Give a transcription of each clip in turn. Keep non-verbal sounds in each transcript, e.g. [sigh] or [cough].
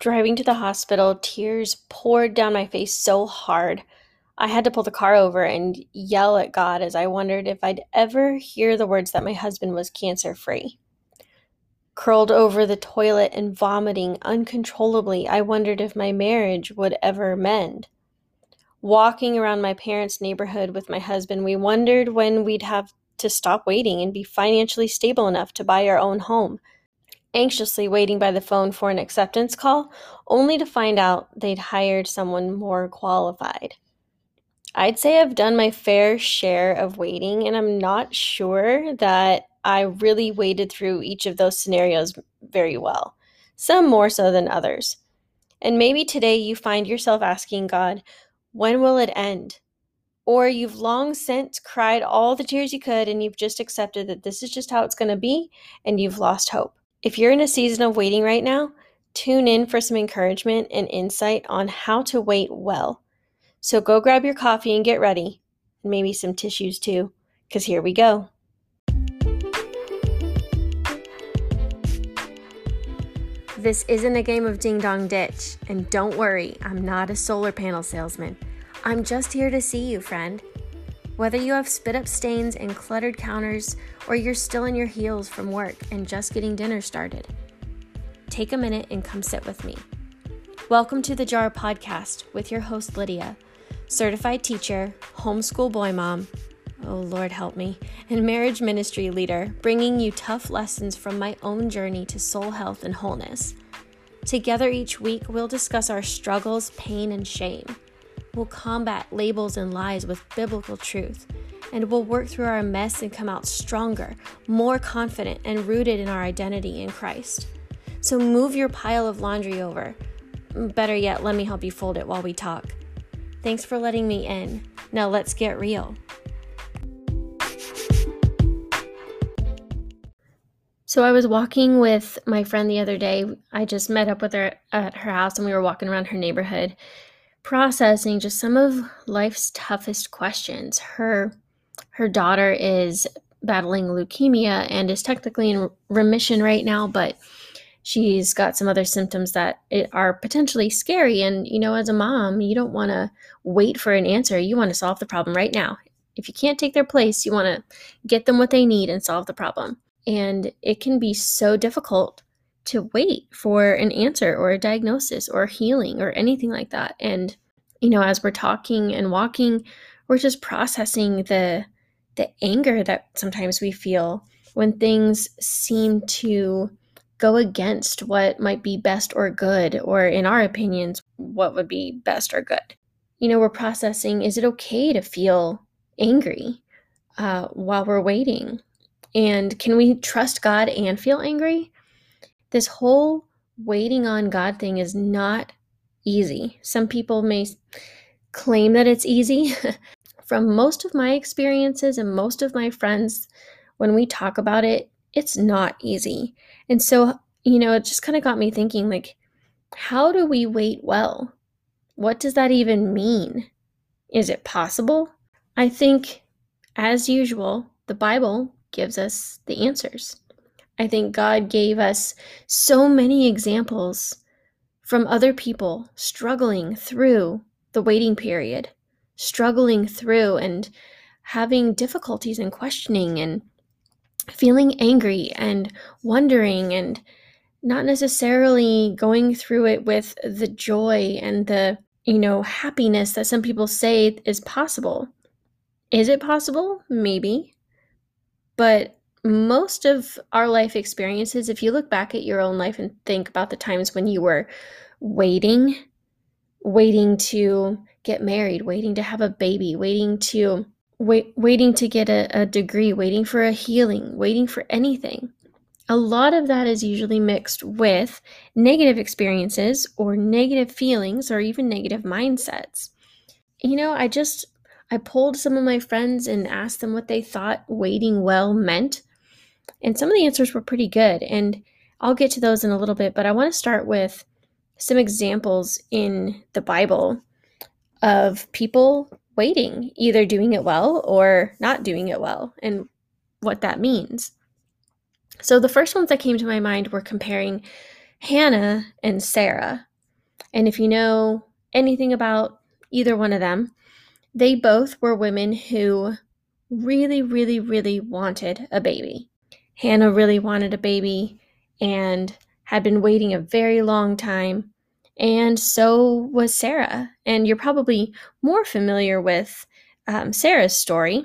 Driving to the hospital, tears poured down my face so hard. I had to pull the car over and yell at God as I wondered if I'd ever hear the words that my husband was cancer free. Curled over the toilet and vomiting uncontrollably, I wondered if my marriage would ever mend. Walking around my parents' neighborhood with my husband, we wondered when we'd have to stop waiting and be financially stable enough to buy our own home anxiously waiting by the phone for an acceptance call, only to find out they'd hired someone more qualified. I'd say I've done my fair share of waiting, and I'm not sure that I really waded through each of those scenarios very well, some more so than others. And maybe today you find yourself asking God, when will it end? Or you've long since cried all the tears you could and you've just accepted that this is just how it's going to be and you've lost hope. If you're in a season of waiting right now, tune in for some encouragement and insight on how to wait well. So go grab your coffee and get ready, and maybe some tissues too, because here we go. This isn't a game of ding dong ditch, and don't worry, I'm not a solar panel salesman. I'm just here to see you, friend. Whether you have spit up stains and cluttered counters, or you're still in your heels from work and just getting dinner started, take a minute and come sit with me. Welcome to the Jar Podcast with your host, Lydia, certified teacher, homeschool boy mom, oh Lord help me, and marriage ministry leader, bringing you tough lessons from my own journey to soul health and wholeness. Together each week, we'll discuss our struggles, pain, and shame We'll combat labels and lies with biblical truth, and we'll work through our mess and come out stronger, more confident, and rooted in our identity in Christ. So move your pile of laundry over. Better yet, let me help you fold it while we talk. Thanks for letting me in. Now let's get real. So I was walking with my friend the other day. I just met up with her at her house and we were walking around her neighborhood processing just some of life's toughest questions. Her her daughter is battling leukemia and is technically in remission right now, but she's got some other symptoms that are potentially scary and you know as a mom, you don't want to wait for an answer. You want to solve the problem right now. If you can't take their place, you want to get them what they need and solve the problem. And it can be so difficult to wait for an answer or a diagnosis or healing or anything like that. And you know, as we're talking and walking, we're just processing the the anger that sometimes we feel when things seem to go against what might be best or good or in our opinions what would be best or good. You know, we're processing is it okay to feel angry uh, while we're waiting? And can we trust God and feel angry? This whole waiting on God thing is not easy. Some people may claim that it's easy. [laughs] From most of my experiences and most of my friends, when we talk about it, it's not easy. And so, you know, it just kind of got me thinking like, how do we wait well? What does that even mean? Is it possible? I think, as usual, the Bible gives us the answers. I think God gave us so many examples from other people struggling through the waiting period, struggling through and having difficulties and questioning and feeling angry and wondering and not necessarily going through it with the joy and the you know happiness that some people say is possible. Is it possible? Maybe. But most of our life experiences, if you look back at your own life and think about the times when you were waiting, waiting to get married, waiting to have a baby, waiting to wait, waiting to get a, a degree, waiting for a healing, waiting for anything. A lot of that is usually mixed with negative experiences or negative feelings or even negative mindsets. You know, I just I polled some of my friends and asked them what they thought waiting well meant and some of the answers were pretty good. And I'll get to those in a little bit, but I want to start with some examples in the Bible of people waiting, either doing it well or not doing it well, and what that means. So the first ones that came to my mind were comparing Hannah and Sarah. And if you know anything about either one of them, they both were women who really, really, really wanted a baby. Hannah really wanted a baby and had been waiting a very long time. And so was Sarah. And you're probably more familiar with um, Sarah's story.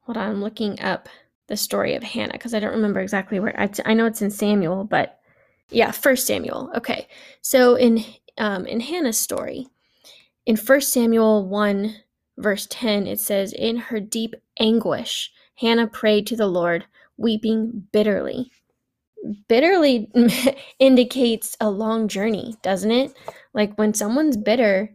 Hold on, I'm looking up the story of Hannah because I don't remember exactly where. I, I know it's in Samuel, but yeah, First Samuel. Okay, so in um, in Hannah's story, in First Samuel one verse ten, it says, "In her deep anguish, Hannah prayed to the Lord, weeping bitterly." Bitterly [laughs] indicates a long journey, doesn't it? Like when someone's bitter,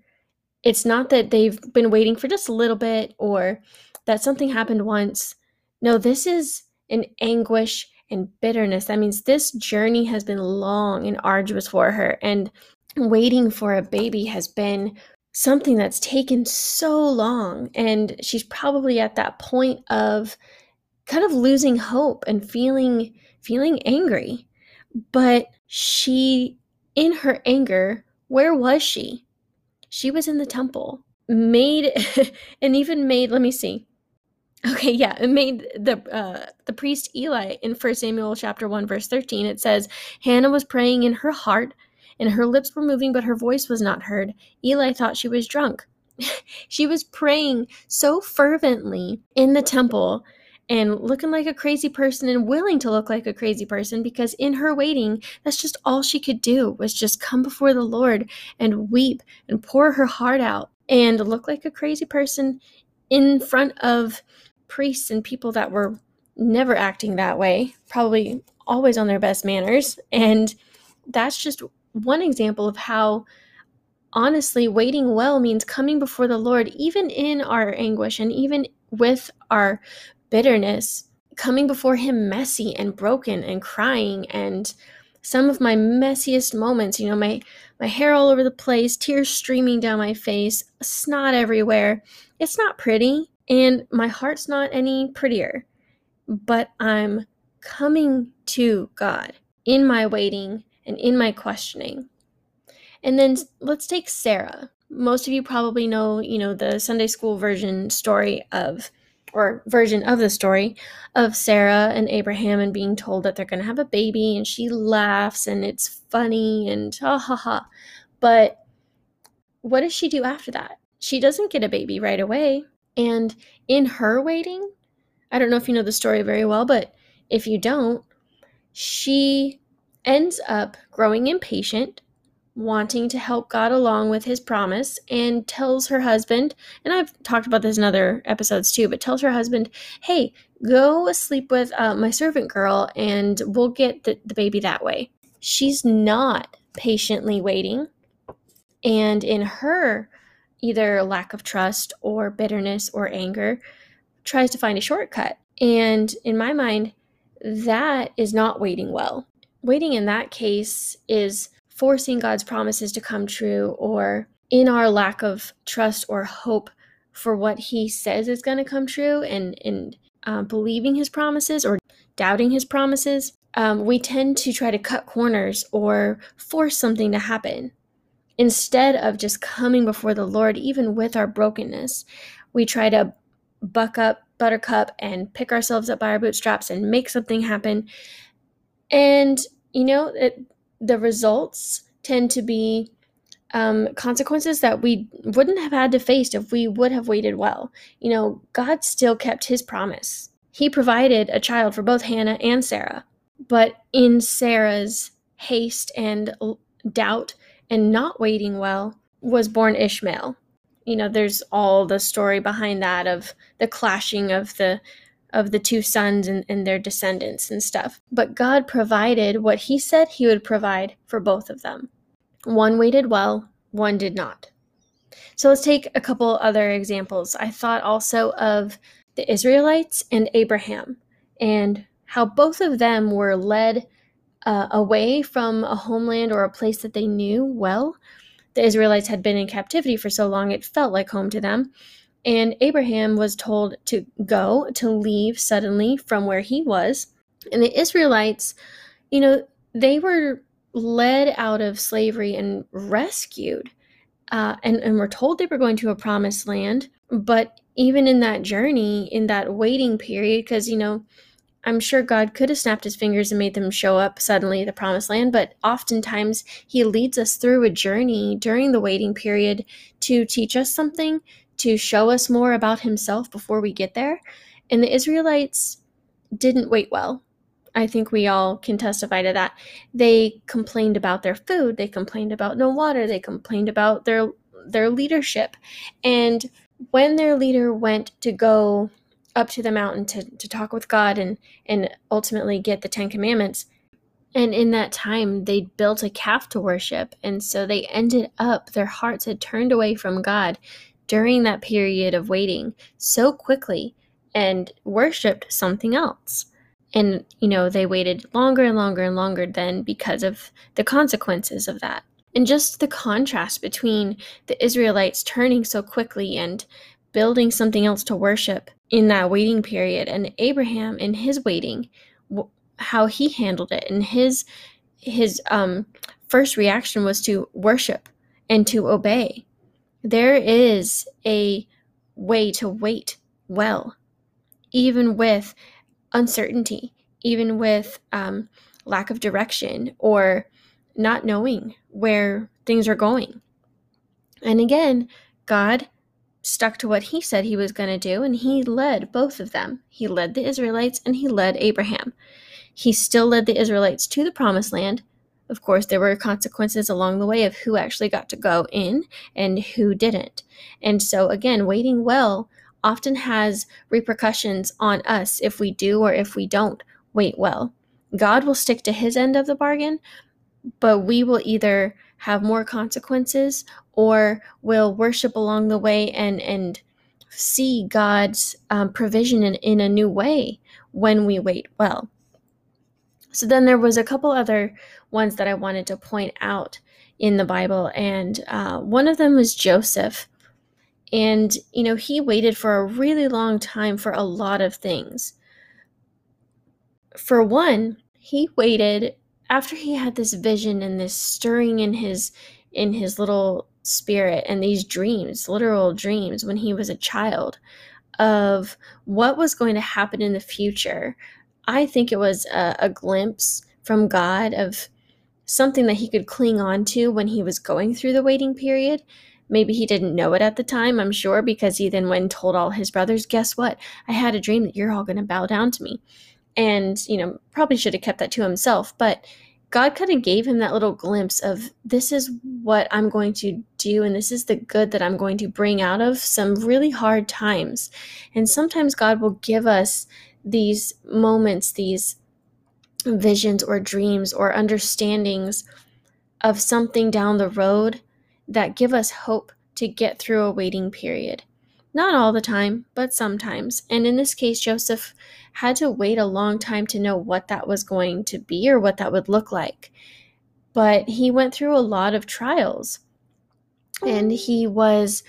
it's not that they've been waiting for just a little bit or that something happened once. No, this is an anguish and bitterness. That means this journey has been long and arduous for her, and waiting for a baby has been something that's taken so long. And she's probably at that point of kind of losing hope and feeling feeling angry. But she in her anger, where was she? She was in the temple, made [laughs] and even made, let me see. Okay, yeah, it made the uh, the priest Eli in First Samuel chapter 1 verse 13 it says Hannah was praying in her heart and her lips were moving but her voice was not heard. Eli thought she was drunk. [laughs] she was praying so fervently in the temple and looking like a crazy person and willing to look like a crazy person because in her waiting that's just all she could do was just come before the Lord and weep and pour her heart out and look like a crazy person in front of priests and people that were never acting that way, probably always on their best manners. And that's just one example of how honestly waiting well means coming before the Lord, even in our anguish and even with our bitterness, coming before Him messy and broken and crying. And some of my messiest moments, you know, my, my hair all over the place, tears streaming down my face, snot everywhere. It's not pretty. And my heart's not any prettier, but I'm coming to God in my waiting and in my questioning. And then let's take Sarah. Most of you probably know, you know, the Sunday school version story of or version of the story of Sarah and Abraham and being told that they're going to have a baby and she laughs and it's funny and ha ha ha. But what does she do after that? She doesn't get a baby right away. And in her waiting, I don't know if you know the story very well, but if you don't, she ends up growing impatient, wanting to help God along with his promise, and tells her husband, and I've talked about this in other episodes too, but tells her husband, hey, go sleep with uh, my servant girl and we'll get the, the baby that way. She's not patiently waiting. And in her either lack of trust or bitterness or anger, tries to find a shortcut. And in my mind, that is not waiting well. Waiting in that case is forcing God's promises to come true or in our lack of trust or hope for what he says is going to come true and, and uh, believing his promises or doubting his promises, um, we tend to try to cut corners or force something to happen. Instead of just coming before the Lord, even with our brokenness, we try to buck up, buttercup, and pick ourselves up by our bootstraps and make something happen. And, you know, it, the results tend to be um, consequences that we wouldn't have had to face if we would have waited well. You know, God still kept his promise. He provided a child for both Hannah and Sarah. But in Sarah's haste and doubt and not waiting well was born Ishmael. You know, there's all the story behind that of the clashing of the of the two sons and, and their descendants and stuff. But God provided what he said he would provide for both of them. One waited well, one did not. So let's take a couple other examples. I thought also of the Israelites and Abraham and how both of them were led uh, away from a homeland or a place that they knew well. The Israelites had been in captivity for so long, it felt like home to them. And Abraham was told to go, to leave suddenly from where he was. And the Israelites, you know, they were led out of slavery and rescued. Uh, and, and we're told they were going to a promised land. But even in that journey, in that waiting period, because, you know, I'm sure God could have snapped his fingers and made them show up suddenly the promised land, but oftentimes he leads us through a journey during the waiting period to teach us something, to show us more about himself before we get there. And the Israelites didn't wait well. I think we all can testify to that. They complained about their food, they complained about no water, they complained about their their leadership. And when their leader went to go up to the mountain to, to talk with God and and ultimately get the Ten Commandments, and in that time they built a calf to worship, and so they ended up their hearts had turned away from God during that period of waiting so quickly and worshipped something else. And you know they waited longer and longer and longer then because of the consequences of that. And just the contrast between the israelites turning so quickly and building something else to worship in that waiting period and abraham in his waiting how he handled it and his his um first reaction was to worship and to obey there is a way to wait well even with uncertainty, even with um, lack of direction or not knowing where things are going. And again, God stuck to what he said he was going to do, and he led both of them. He led the Israelites and he led Abraham. He still led the Israelites to the promised land. Of course, there were consequences along the way of who actually got to go in and who didn't. And so, again, waiting well often has repercussions on us if we do or if we don't wait well. God will stick to his end of the bargain, but we will either have more consequences or will worship along the way and and see God's um, provision in, in a new way when we wait well. So then there was a couple other ones that I wanted to point out in the Bible, and uh, one of them was Joseph. And, you know, he waited for a really long time for a lot of things. For one, he waited after he had this vision and this stirring in his in his little spirit and these dreams, literal dreams when he was a child of what was going to happen in the future. I think it was a, a glimpse from God of something that he could cling on to when he was going through the waiting period Maybe he didn't know it at the time, I'm sure, because he then went and told all his brothers, Guess what? I had a dream that you're all going to bow down to me. And, you know, probably should have kept that to himself. But God kind of gave him that little glimpse of this is what I'm going to do, and this is the good that I'm going to bring out of some really hard times. And sometimes God will give us these moments, these visions or dreams or understandings of something down the road that give us hope to get through a waiting period. Not all the time, but sometimes. And in this case, Joseph had to wait a long time to know what that was going to be or what that would look like. But he went through a lot of trials. And he was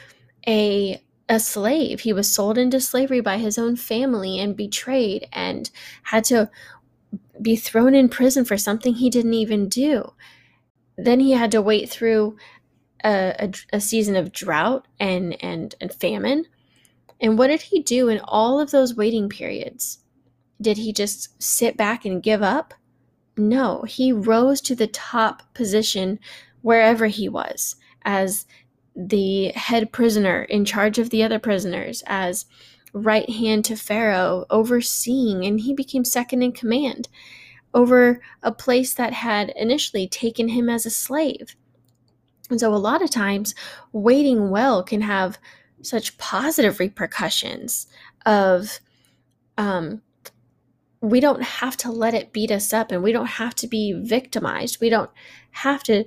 a a slave. He was sold into slavery by his own family and betrayed and had to be thrown in prison for something he didn't even do. Then he had to wait through a, a, a season of drought and, and, and famine. And what did he do in all of those waiting periods? Did he just sit back and give up? No, he rose to the top position wherever he was as the head prisoner in charge of the other prisoners, as right hand to Pharaoh, overseeing, and he became second in command over a place that had initially taken him as a slave. And so, a lot of times, waiting well can have such positive repercussions of um, we don't have to let it beat us up and we don't have to be victimized. We don't have to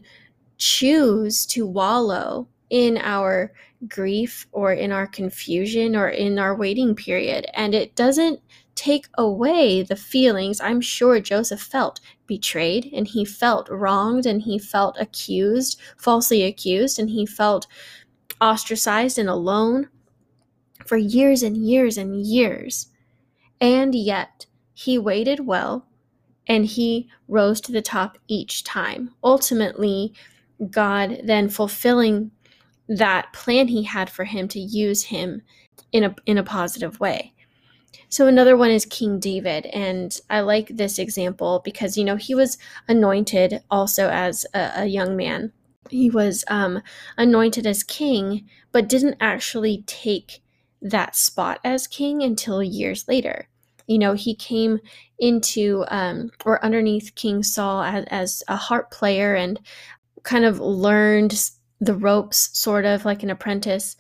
choose to wallow in our grief or in our confusion or in our waiting period. And it doesn't take away the feelings I'm sure Joseph felt betrayed and he felt wronged and he felt accused, falsely accused, and he felt ostracized and alone for years and years and years. And yet, he waited well and he rose to the top each time. Ultimately, God then fulfilling that plan he had for him to use him in a in a positive way. So another one is King David and I like this example because you know he was anointed also as a, a young man. He was um, anointed as king, but didn't actually take that spot as king until years later. You know, he came into um, or underneath King Saul as, as a harp player and kind of learned the ropes, sort of like an apprentice.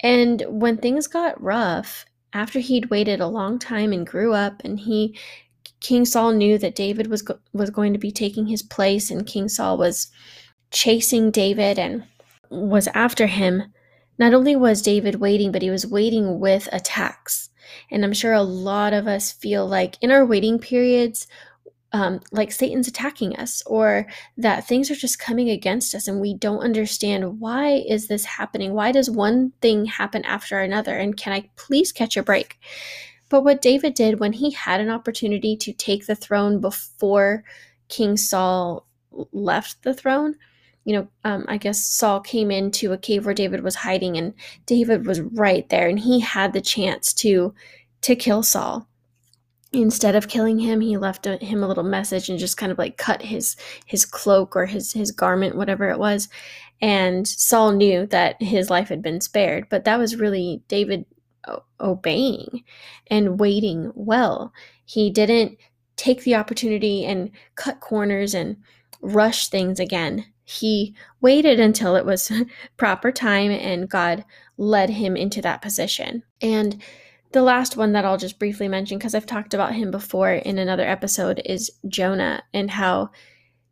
And when things got rough, after he'd waited a long time and grew up, and he, King Saul knew that David was go- was going to be taking his place, and King Saul was chasing David and was after him. Not only was David waiting, but he was waiting with attacks. And I'm sure a lot of us feel like in our waiting periods, um, like Satan's attacking us or that things are just coming against us and we don't understand why is this happening? Why does one thing happen after another? And can I please catch a break? But what David did when he had an opportunity to take the throne before King Saul left the throne, you know, um, I guess Saul came into a cave where David was hiding, and David was right there, and he had the chance to to kill Saul instead of killing him he left a, him a little message and just kind of like cut his his cloak or his his garment whatever it was. And Saul knew that his life had been spared but that was really David obeying and waiting well. He didn't take the opportunity and cut corners and rush things again. He waited until it was [laughs] proper time and God led him into that position. And the last one that I'll just briefly mention, because I've talked about him before in another episode, is Jonah and how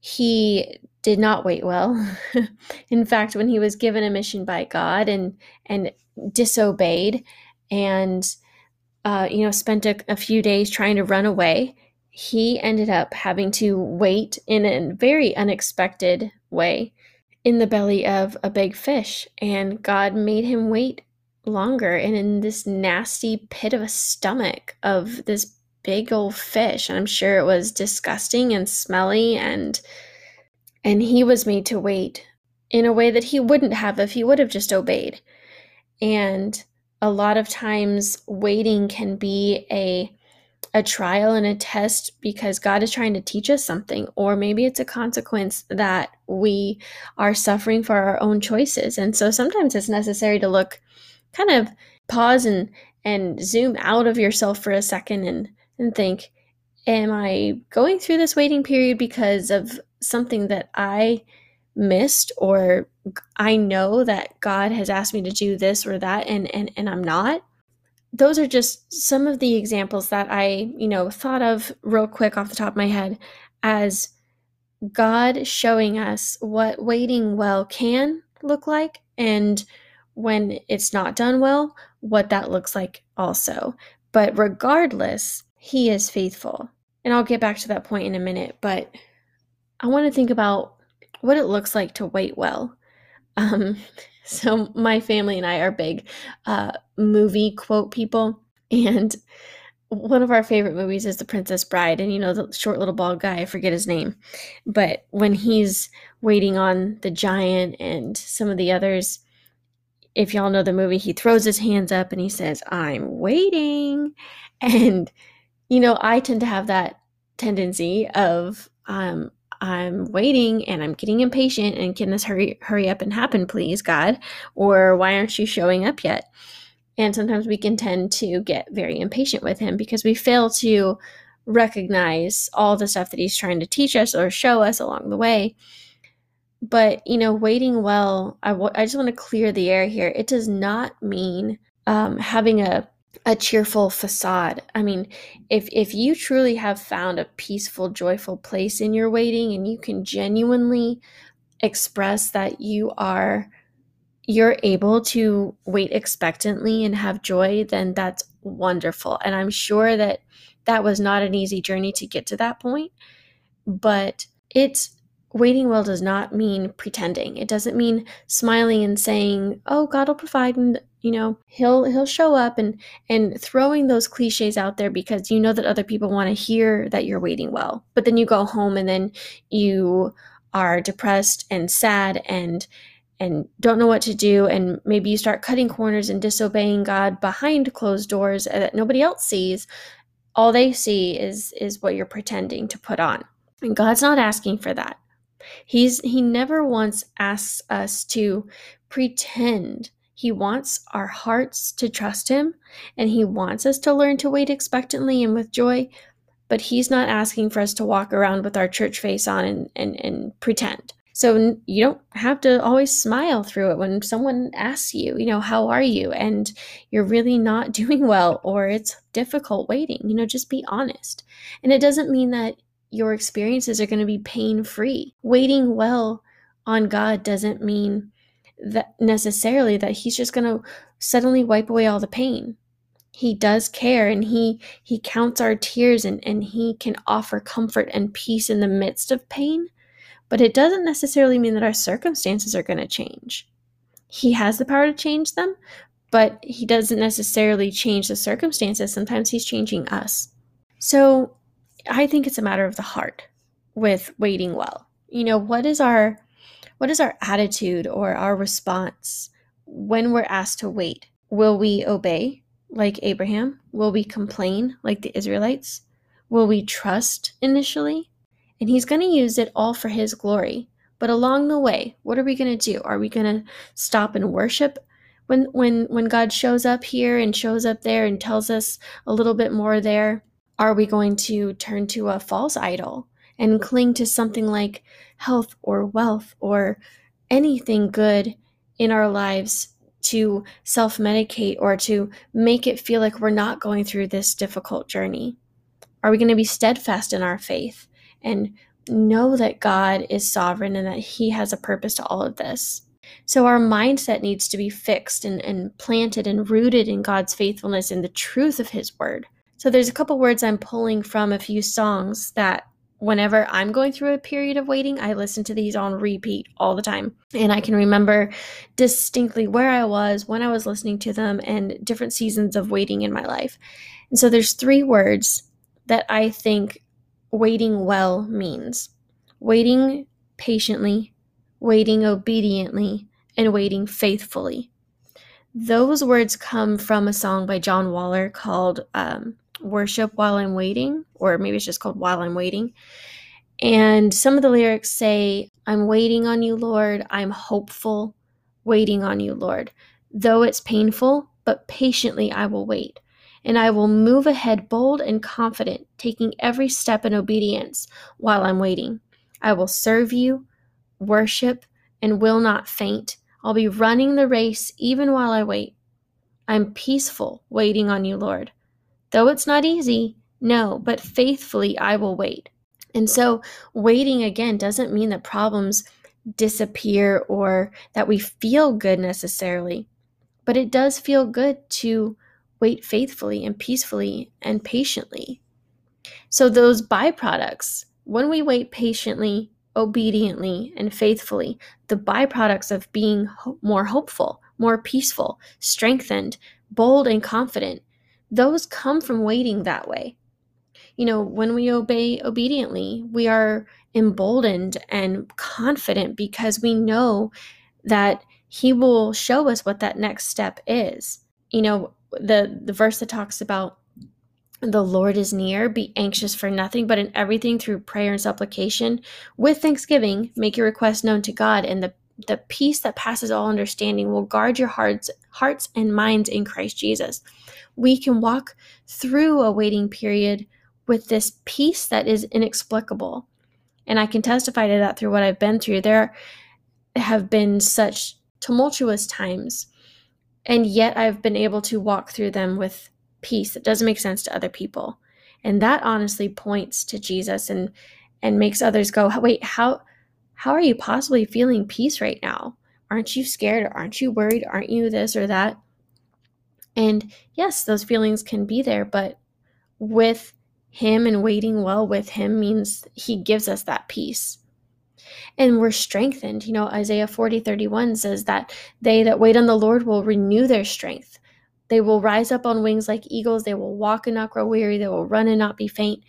he did not wait well. [laughs] in fact, when he was given a mission by God and and disobeyed and uh, you know spent a, a few days trying to run away, he ended up having to wait in a very unexpected way in the belly of a big fish, and God made him wait longer and in this nasty pit of a stomach of this big old fish. And I'm sure it was disgusting and smelly and and he was made to wait in a way that he wouldn't have if he would have just obeyed. And a lot of times waiting can be a a trial and a test because God is trying to teach us something, or maybe it's a consequence that we are suffering for our own choices. And so sometimes it's necessary to look kind of pause and and zoom out of yourself for a second and and think am i going through this waiting period because of something that i missed or i know that god has asked me to do this or that and and, and i'm not? Those are just some of the examples that i you know thought of real quick off the top of my head as god showing us what waiting well can look like and when it's not done well, what that looks like also. But regardless, he is faithful. And I'll get back to that point in a minute, but I want to think about what it looks like to wait well. Um, [laughs] so, my family and I are big uh, movie quote people. And one of our favorite movies is The Princess Bride. And you know, the short little bald guy, I forget his name. But when he's waiting on the giant and some of the others, if y'all know the movie, he throws his hands up and he says, I'm waiting. [laughs] And, you know, I tend to have that tendency of, um, I'm waiting and I'm getting impatient and can this hurry hurry up and happen please God? Or why aren't you showing up yet? And sometimes we can tend to get very impatient with him because we fail to recognize all the stuff that he's trying to teach us or show us along the way but, you know, waiting well, I, w- I just want to clear the air here. It does not mean um, having a, a cheerful facade. I mean, if, if you truly have found a peaceful, joyful place in your waiting and you can genuinely express that you are you're able to wait expectantly and have joy, then that's wonderful. And I'm sure that that was not an easy journey to get to that point, but it's waiting well does not mean pretending. It doesn't mean smiling and saying, "Oh, God will provide and you know, he'll he'll show up and and throwing those clichés out there because you know that other people want to hear that you're waiting well. But then you go home and then you are depressed and sad and and don't know what to do and maybe you start cutting corners and disobeying God behind closed doors that nobody else sees. All they see is is what you're pretending to put on. And God's not asking for that. He's he never once asks us to pretend. He wants our hearts to trust him and he wants us to learn to wait expectantly and with joy, but he's not asking for us to walk around with our church face on and and, and pretend. So you don't have to always smile through it when someone asks you, you know, how are you? And you're really not [laughs] doing well or it's difficult waiting. You know, just be honest. And it doesn't mean that your experiences are going to be pain free. Waiting well on God doesn't mean that necessarily that he's just going to suddenly wipe away all the pain. He does care and he he counts our tears and and he can offer comfort and peace in the midst of pain, but it doesn't necessarily mean that our circumstances are going to change. He has the power to change them, but he doesn't necessarily change the circumstances. Sometimes he's changing us. So I think it's a matter of the heart with waiting well. You know, what is our what is our attitude or our response when we're asked to wait? Will we obey like Abraham? Will we complain like the Israelites? Will we trust initially? And he's going to use it all for his glory. But along the way, what are we going to do? Are we going to stop and worship when when when God shows up here and shows up there and tells us a little bit more there? Are we going to turn to a false idol and cling to something like health or wealth or anything good in our lives to self medicate or to make it feel like we're not going through this difficult journey? Are we going to be steadfast in our faith and know that God is sovereign and that He has a purpose to all of this? So, our mindset needs to be fixed and, and planted and rooted in God's faithfulness and the truth of His word. So there's a couple words I'm pulling from a few songs that whenever I'm going through a period of waiting, I listen to these on repeat all the time. And I can remember distinctly where I was when I was listening to them and different seasons of waiting in my life. And so there's three words that I think waiting well means waiting patiently, waiting obediently, and waiting faithfully. Those words come from a song by John Waller called um, worship while I'm waiting, or maybe it's just called While I'm Waiting. And some of the lyrics say, I'm waiting on you, Lord. I'm hopeful, waiting on you, Lord. Though it's painful, but patiently I will wait. And I will move ahead bold and confident, taking every step in obedience while I'm waiting. I will serve you, worship, and will not faint. I'll be running the race even while I wait. I'm peaceful, waiting on you, Lord. Though it's not easy, no, but faithfully I will wait. And so, waiting again doesn't mean that problems disappear or that we feel good necessarily, but it does feel good to wait faithfully and peacefully and patiently. So, those byproducts, when we wait patiently, obediently, and faithfully, the byproducts of being ho- more hopeful, more peaceful, strengthened, bold, and confident those come from waiting that way. You know, when we obey obediently, we are emboldened and confident because we know that he will show us what that next step is. You know, the the verse that talks about the Lord is near, be anxious for nothing, but in everything through prayer and supplication with thanksgiving, make your request known to God, and the the peace that passes all understanding will guard your hearts hearts and minds in Christ Jesus we can walk through a waiting period with this peace that is inexplicable. And I can testify to that through what I've been through. There have been such tumultuous times, and yet I've been able to walk through them with peace that doesn't make sense to other people. And that honestly points to Jesus and and makes others go, "Wait, how how are you possibly feeling peace right now? Aren't you scared or aren't you worried? Aren't you this or that?" And yes, those feelings can be there, but with Him and waiting well with Him means He gives us that peace. and we're strengthened. You know, Isaiah 40 31 says that they that wait on the Lord will renew their strength. They will rise up on wings like eagles. They will walk and not grow weary. They will run and not be faint.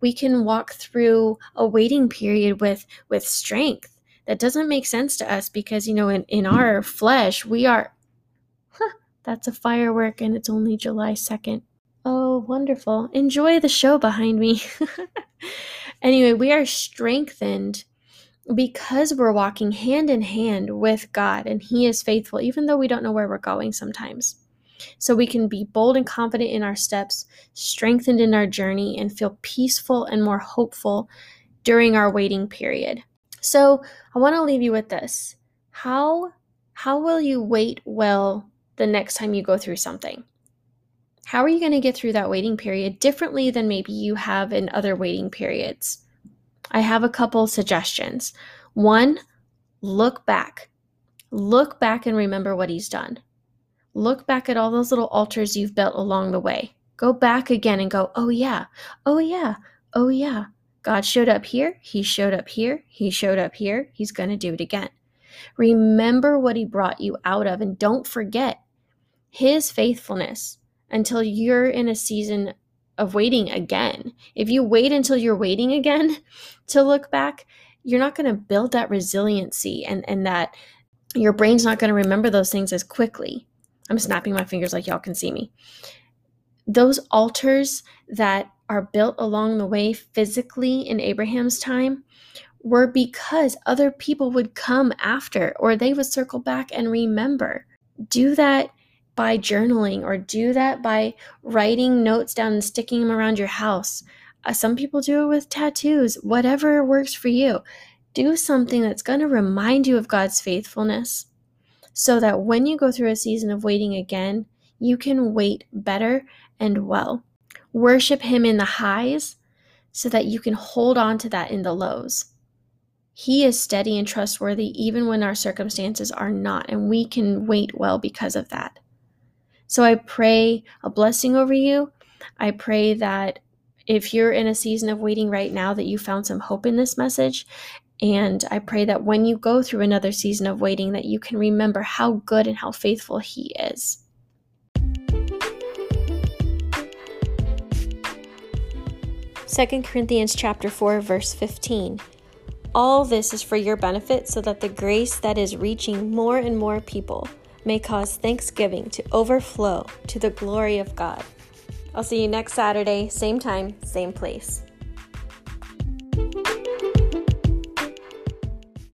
We can walk through a waiting period with with strength. That doesn't make sense to us because you know in, in our flesh we are huh, that's a firework and it's only July 2nd. Oh, wonderful. Enjoy the show behind me. [laughs] anyway, we are strengthened because we're walking hand in hand with God and He is faithful, even though we don't know where we're going sometimes. So we can be bold and confident in our steps, strengthened in our journey, and feel peaceful and more hopeful during our waiting period. So I want to leave you with this. How how will you wait well the next time you go through something? How are you going to get through that waiting period differently than maybe you have in other waiting periods? I have a couple suggestions. One, look back. Look back and remember what he's done. Look back at all those little altars you've built along the way. Go back again and go, oh yeah, oh yeah, oh yeah. God showed up here, He showed up here, He showed up here, He's going to do it again. Remember what He brought you out of and don't forget His faithfulness until you're in a season of waiting again. If you wait until you're waiting again [laughs] to look back, you're not going to build that resiliency and, and that your brain's not going to remember those things as quickly. I'm snapping my fingers like y'all can see me. Those altars that are built along the way physically in Abraham's time were because other people would come after or they would circle back and remember. Do that by journaling or do that by writing notes down and sticking them around your house. Uh, some people do it with tattoos, whatever works for you. Do something that's going to remind you of God's faithfulness so that when you go through a season of waiting again, you can wait better and well. Worship Him in the highs so that you can hold on to that in the lows. He is steady and trustworthy even when our circumstances are not, and we can wait well because of that. So I pray a blessing over you. I pray that if you're in a season of waiting right now, that you found some hope in this message. And I pray that when you go through another season of waiting, that you can remember how good and how faithful He is. Second Corinthians chapter 4 verse 15. All this is for your benefit so that the grace that is reaching more and more people may cause thanksgiving to overflow to the glory of God. I'll see you next Saturday, same time, same place.